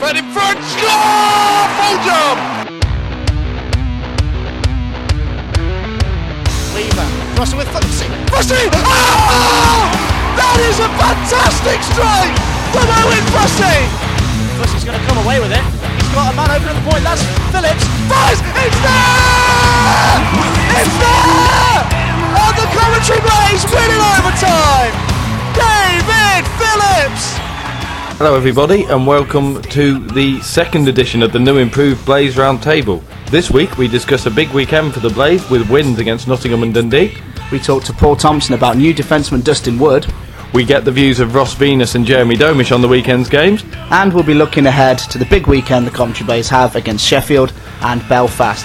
Fed in front, score! Full jump! Weaver. Russell with Footsie. Fussey! Oh! Ah! That is a fantastic strike from Owen Fussey! Fussey's going to come away with it. He's got a man open at the point. That's Phillips. Fires! It's there! Hello, everybody, and welcome to the second edition of the new improved Blaze Roundtable. This week we discuss a big weekend for the Blaze with wins against Nottingham and Dundee. We talked to Paul Thompson about new defenceman Dustin Wood, We get the views of Ross Venus and Jerramie Domish on the weekend's games. and we'll be looking ahead to the big weekend the Coventry Blaze have against Sheffield and Belfast.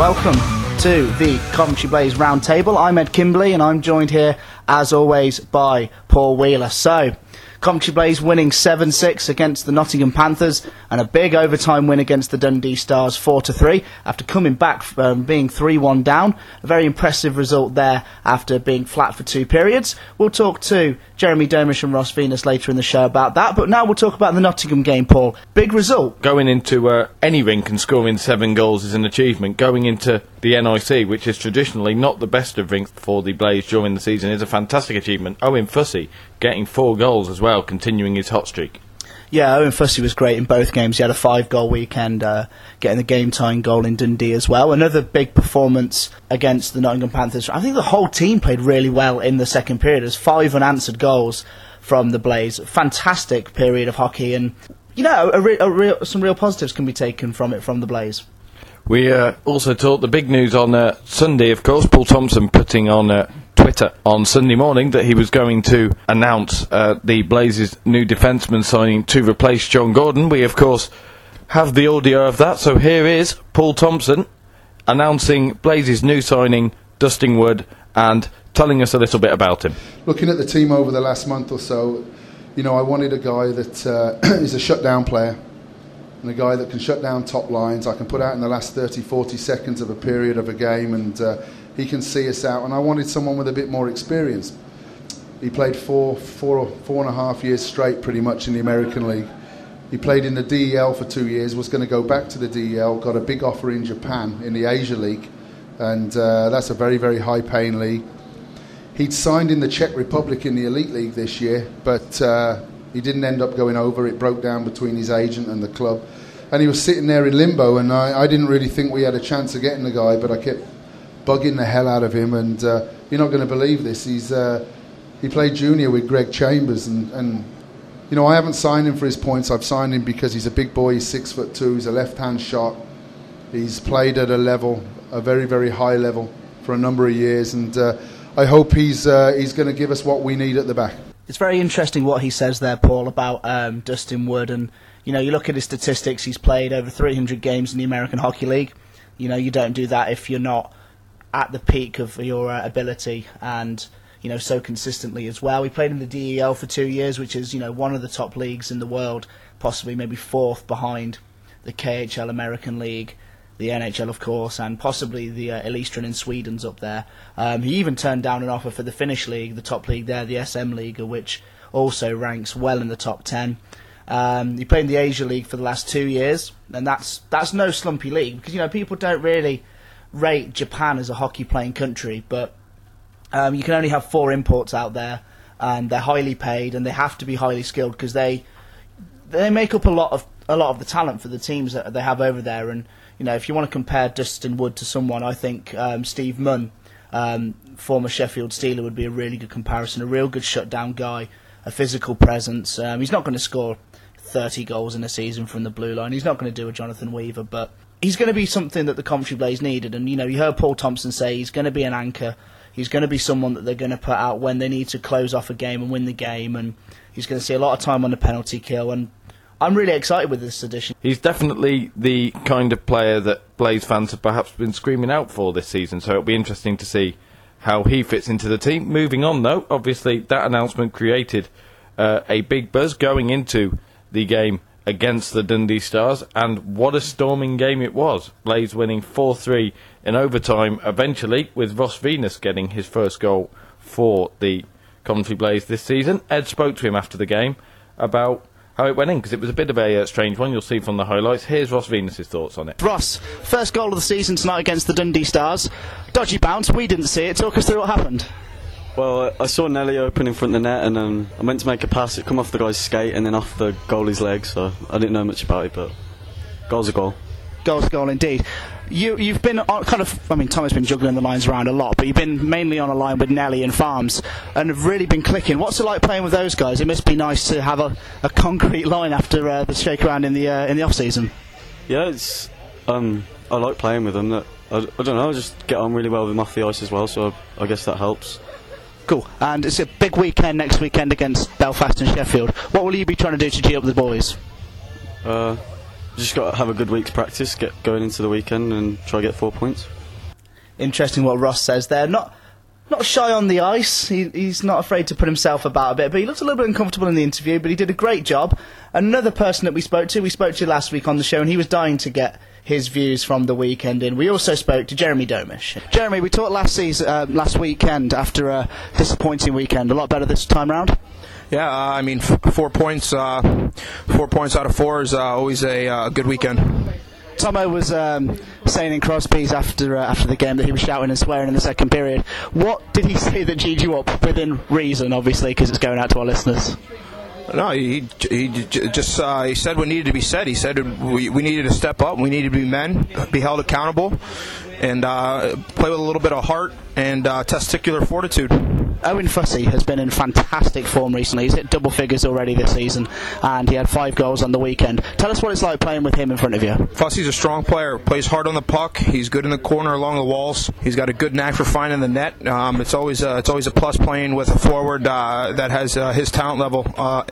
Welcome to the Coventry Blaze Roundtable. I'm Ed Kimberley, and I'm joined here, as always, by Paul Wheeler. So, Coventry Blaze winning 7 6 against the Nottingham Panthers, and a big overtime win against the Dundee Stars 4 3 after coming back from being 3 1 down. A very impressive result there after being flat for two periods. We'll talk to Jerramie Domish and Ross Venus later in the show about that, but now we'll talk about the Nottingham game, Paul. Big result. Going into uh, any rink and scoring seven goals is an achievement. Going into the NIC, which is traditionally not the best of rinks for the Blaze during the season, is a fantastic achievement. Owen Fussey getting four goals as well, continuing his hot streak. Yeah, Owen Fussey was great in both games. He had a five goal weekend, uh, getting the game tying goal in Dundee as well. Another big performance against the Nottingham Panthers. I think the whole team played really well in the second period. There's five unanswered goals from the Blaze. Fantastic period of hockey, and you know, a re- a real, some real positives can be taken from it from the Blaze. We uh, also talked the big news on uh, Sunday, of course. Paul Thompson putting on uh, Twitter on Sunday morning that he was going to announce uh, the Blazes' new defenceman signing to replace John Gordon. We, of course, have the audio of that. So here is Paul Thompson announcing Blazes' new signing, Dustin Wood, and telling us a little bit about him. looking at the team over the last month or so, you know, I wanted a guy that uh, is a shutdown player and a guy that can shut down top lines. I can put out in the last 30, 40 seconds of a period of a game and uh, he can see us out. And I wanted someone with a bit more experience. He played four, four, four and a half years straight pretty much in the American League. He played in the DEL for two years, was going to go back to the DEL, got a big offer in Japan in the Asia League, and uh, that's a very, very high paying league. He'd signed in the Czech Republic in the Elite League this year, but uh, he didn't end up going over. It broke down between his agent and the club. And he was sitting there in limbo, and I, I didn't really think we had a chance of getting the guy, but I kept bugging the hell out of him. And uh, you're not going to believe this. He's, uh, he played junior with Greg Chambers, and, and you know, I haven't signed him for his points. I've signed him because he's a big boy. He's six foot two. He's a left-hand shot. He's played at a level, a very, very high level, for a number of years, and uh, I hope he's uh, he's going to give us what we need at the back. It's very interesting what he says there, Paul, about um, Dustin Wood. And, you know, you look at his statistics, he's played over 300 games in the American Hockey League. You know, you don't do that if you're not at the peak of your uh, ability and, you know, so consistently as well. He played in the DEL for two years, which is, you know, one of the top leagues in the world, possibly maybe fourth behind the KHL American League the NHL, of course, and possibly the uh, in Sweden's up there. Um, he even turned down an offer for the Finnish league, the top league there, the SM League, which also ranks well in the top ten. Um, he played in the Asia League for the last two years, and that's that's no slumpy league because you know people don't really rate Japan as a hockey playing country, but um, you can only have four imports out there, and they're highly paid and they have to be highly skilled because they they make up a lot of a lot of the talent for the teams that they have over there. And you know, if you want to compare Dustin Wood to someone, I think um, Steve Munn, um, former Sheffield Steeler, would be a really good comparison. A real good shutdown guy, a physical presence. Um, he's not going to score 30 goals in a season from the blue line. He's not going to do a Jonathan Weaver, but he's going to be something that the Coventry Blaze needed. And you know, you heard Paul Thompson say he's going to be an anchor. He's going to be someone that they're going to put out when they need to close off a game and win the game. And he's going to see a lot of time on the penalty kill. And I'm really excited with this addition. He's definitely the kind of player that Blaze fans have perhaps been screaming out for this season, so it'll be interesting to see how he fits into the team. Moving on, though, obviously that announcement created uh, a big buzz going into the game against the Dundee Stars, and what a storming game it was. Blaze winning 4 3 in overtime, eventually, with Ross Venus getting his first goal for the Coventry Blaze this season. Ed spoke to him after the game about how it went in, because it was a bit of a uh, strange one. You'll see from the highlights. Here's Ross Venus's thoughts on it. Ross, first goal of the season tonight against the Dundee Stars. Dodgy bounce, we didn't see it. Talk us through what happened. Well, I saw Nelly open in front of the net, and um, I meant to make a pass. It come off the guy's skate and then off the goalie's leg. So I didn't know much about it, but goal's a goal. Goals, a goal indeed. You, you've been on, kind of, I mean, Tom has been juggling the lines around a lot, but you've been mainly on a line with Nelly and Farms and have really been clicking. What's it like playing with those guys? It must be nice to have a, a concrete line after uh, the shake around in the uh, in the off season. Yeah, it's um, I like playing with them. That I, I don't know. I just get on really well with them off the ice as well. So I guess that helps. Cool. And it's a big weekend next weekend against Belfast and Sheffield. What will you be trying to do to G up the boys? Uh, just got to have a good week's practice, get going into the weekend, and try to get four points. Interesting what Ross says there. Not not shy on the ice. He, he's not afraid to put himself about a bit, but he looked a little bit uncomfortable in the interview, but he did a great job. Another person that we spoke to, we spoke to last week on the show, and he was dying to get his views from the weekend in. We also spoke to Jerramie Domish. Jerramie, we talked last season, uh, last weekend after a disappointing weekend. A lot better this time round. Yeah, uh, I mean, f- four points, uh, four points out of four is uh, always a uh, good weekend. Tomo was um, saying in Crosby's after uh, after the game that he was shouting and swearing in the second period. What did he say that G'd you up within reason, obviously, because it's going out to our listeners? No, he he just uh, he said what needed to be said. He said we, we needed to step up. We needed to be men, be held accountable, and uh, play with a little bit of heart and uh, testicular fortitude. Owen Fussey has been in fantastic form recently. He's hit double figures already this season, and he had five goals on the weekend. Tell us what it's like playing with him in front of you. Fussey's a strong player. Plays hard on the puck. He's good in the corner along the walls. He's got a good knack for finding the net. Um, it's always uh, it's always a plus playing with a forward uh, that has uh, his talent level uh,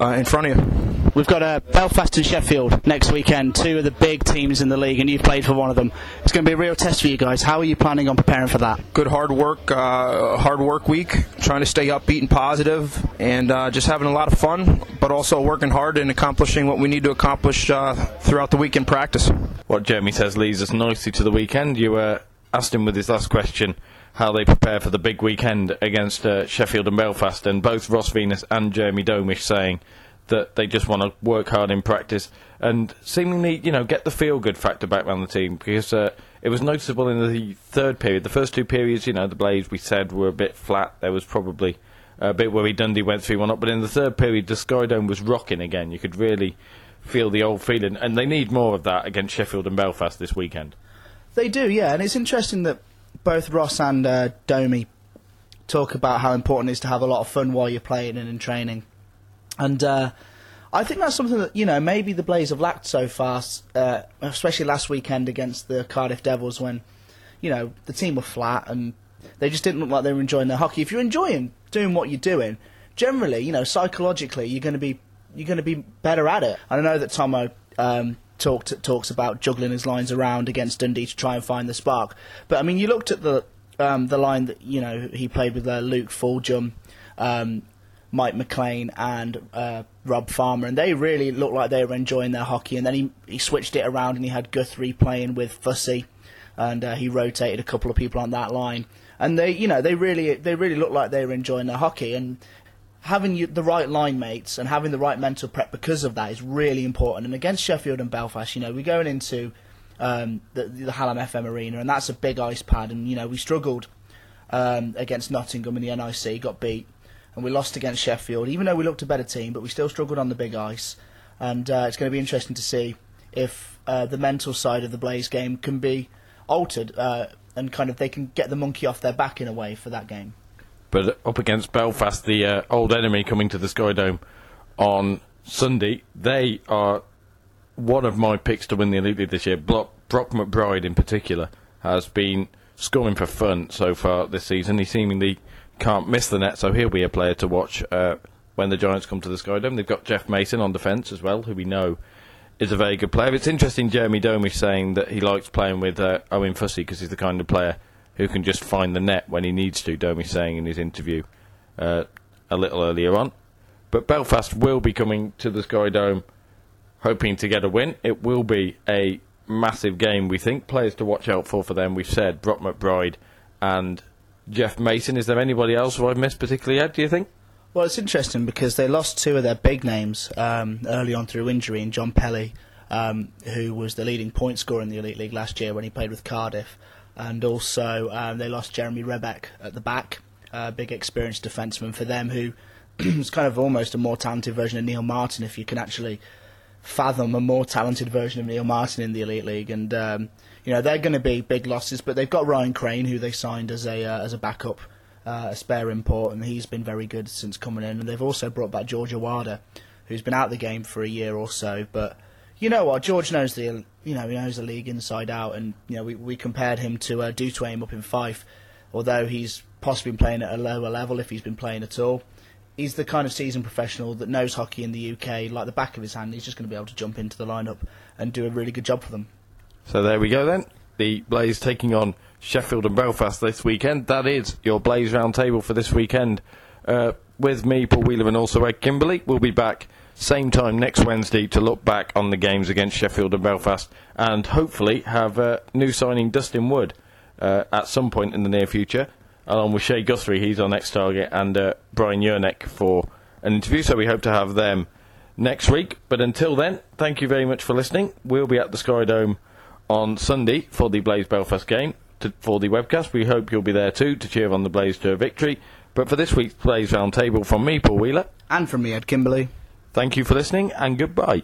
uh, in front of you. We've got uh, Belfast and Sheffield next weekend, two of the big teams in the league, and you've played for one of them. It's going to be a real test for you guys. How are you planning on preparing for that? Good hard work, uh, hard work week. Trying to stay upbeat and positive, and uh, just having a lot of fun, but also working hard and accomplishing what we need to accomplish uh, throughout the week in practice. What Jerramie says leads us nicely to the weekend. You uh, asked him with his last question how they prepare for the big weekend against uh, Sheffield and Belfast, and both Ross Venus and Jerramie Domish saying that they just want to work hard in practice and seemingly, you know, get the feel good factor back around the team because uh, it was noticeable in the third period. The first two periods, you know, the Blaze we said were a bit flat. There was probably a bit where Dundee went 3 1 up, but in the third period, the Sky Dome was rocking again. You could really feel the old feeling, and they need more of that against Sheffield and Belfast this weekend. They do, yeah, and it's interesting that both Ross and uh, Domi talk about how important it is to have a lot of fun while you're playing and in training. And uh, I think that's something that, you know, maybe the Blaze have lacked so far, uh, especially last weekend against the Cardiff Devils when, you know, the team were flat and they just didn't look like they were enjoying their hockey. If you're enjoying doing what you're doing, generally, you know, psychologically, you're going to be you're going to be better at it. I know that Tomo um, talked talks about juggling his lines around against Dundee to try and find the spark. But I mean, you looked at the um, the line that you know he played with uh, Luke Fulghum, um, Mike McLean, and uh, Rob Farmer, and they really looked like they were enjoying their hockey. And then he he switched it around and he had Guthrie playing with Fussey, and uh, he rotated a couple of people on that line. And they, you know, they really they really looked like they were enjoying their hockey and having the right line mates and having the right mental prep because of that is really important. And against Sheffield and Belfast, you know, we're going into um, the, the Hallam FM Arena, and that's a big ice pad. And you know, we struggled um, against Nottingham in the NIC, got beat, and we lost against Sheffield. Even though we looked a better team, but we still struggled on the big ice. And uh, it's going to be interesting to see if uh, the mental side of the Blaze game can be altered uh, and kind of they can get the monkey off their back in a way for that game. But up against Belfast, the uh, old enemy coming to the Sky Dome on Sunday, they are one of my picks to win the Elite League this year. Brock, Brock McBride, in particular, has been scoring for fun so far this season. He seemingly can't miss the net, so he'll be a player to watch uh, when the Giants come to the Sky Dome. They've got Jeff Mason on defence as well, who we know is a very good player. It's interesting, Jerramie Domish saying that he likes playing with uh, Owen Fussey because he's the kind of player who can just find the net when he needs to, Domish saying in his interview uh, a little earlier on. But Belfast will be coming to the Sky Dome hoping to get a win. It will be a massive game, we think. Players to watch out for for them, we've said Brock McBride and Jeff Mason. Is there anybody else who I've missed particularly yet, do you think? Well, it's interesting because they lost two of their big names um, early on through injury, and John Pelly, um, who was the leading point scorer in the Elite League last year when he played with Cardiff, and also um, they lost Jeremy Rebek at the back, a big experienced defenseman for them, who was kind of almost a more talented version of Neil Martin, if you can actually fathom a more talented version of Neil Martin in the Elite League, and um, you know they're going to be big losses. But they've got Ryan Crane, who they signed as a uh, as a backup, uh, a spare import, and he's been very good since coming in. And they've also brought back George Awada, who's been out of the game for a year or so. But you know what, George knows the you know he knows the league inside out, and you know we we compared him to uh, Dutiaume up in Fife, although he's possibly been playing at a lower level if he's been playing at all he's the kind of seasoned professional that knows hockey in the UK like the back of his hand. He's just going to be able to jump into the lineup and do a really good job for them. So there we go then. The Blaze taking on Sheffield and Belfast this weekend. That is your Blaze roundtable for this weekend. Uh, with me, Paul Wheeler, and also Ed Kimberley. We'll be back same time next Wednesday to look back on the games against Sheffield and Belfast and hopefully have uh, new signing Dustin Wood uh, at some point in the near future along with Shea Guthrie, he's our next target, and uh, Brian Yernick for an interview. So we hope to have them next week. But until then, thank you very much for listening. We'll be at the Sky Dome on Sunday for the Blaze Belfast game to, for the webcast. We hope you'll be there too to cheer on the Blaze to a victory. But for this week's Blaze Roundtable from me, Paul Wheeler, And from me, Ed Kimberley. thank you for listening and goodbye.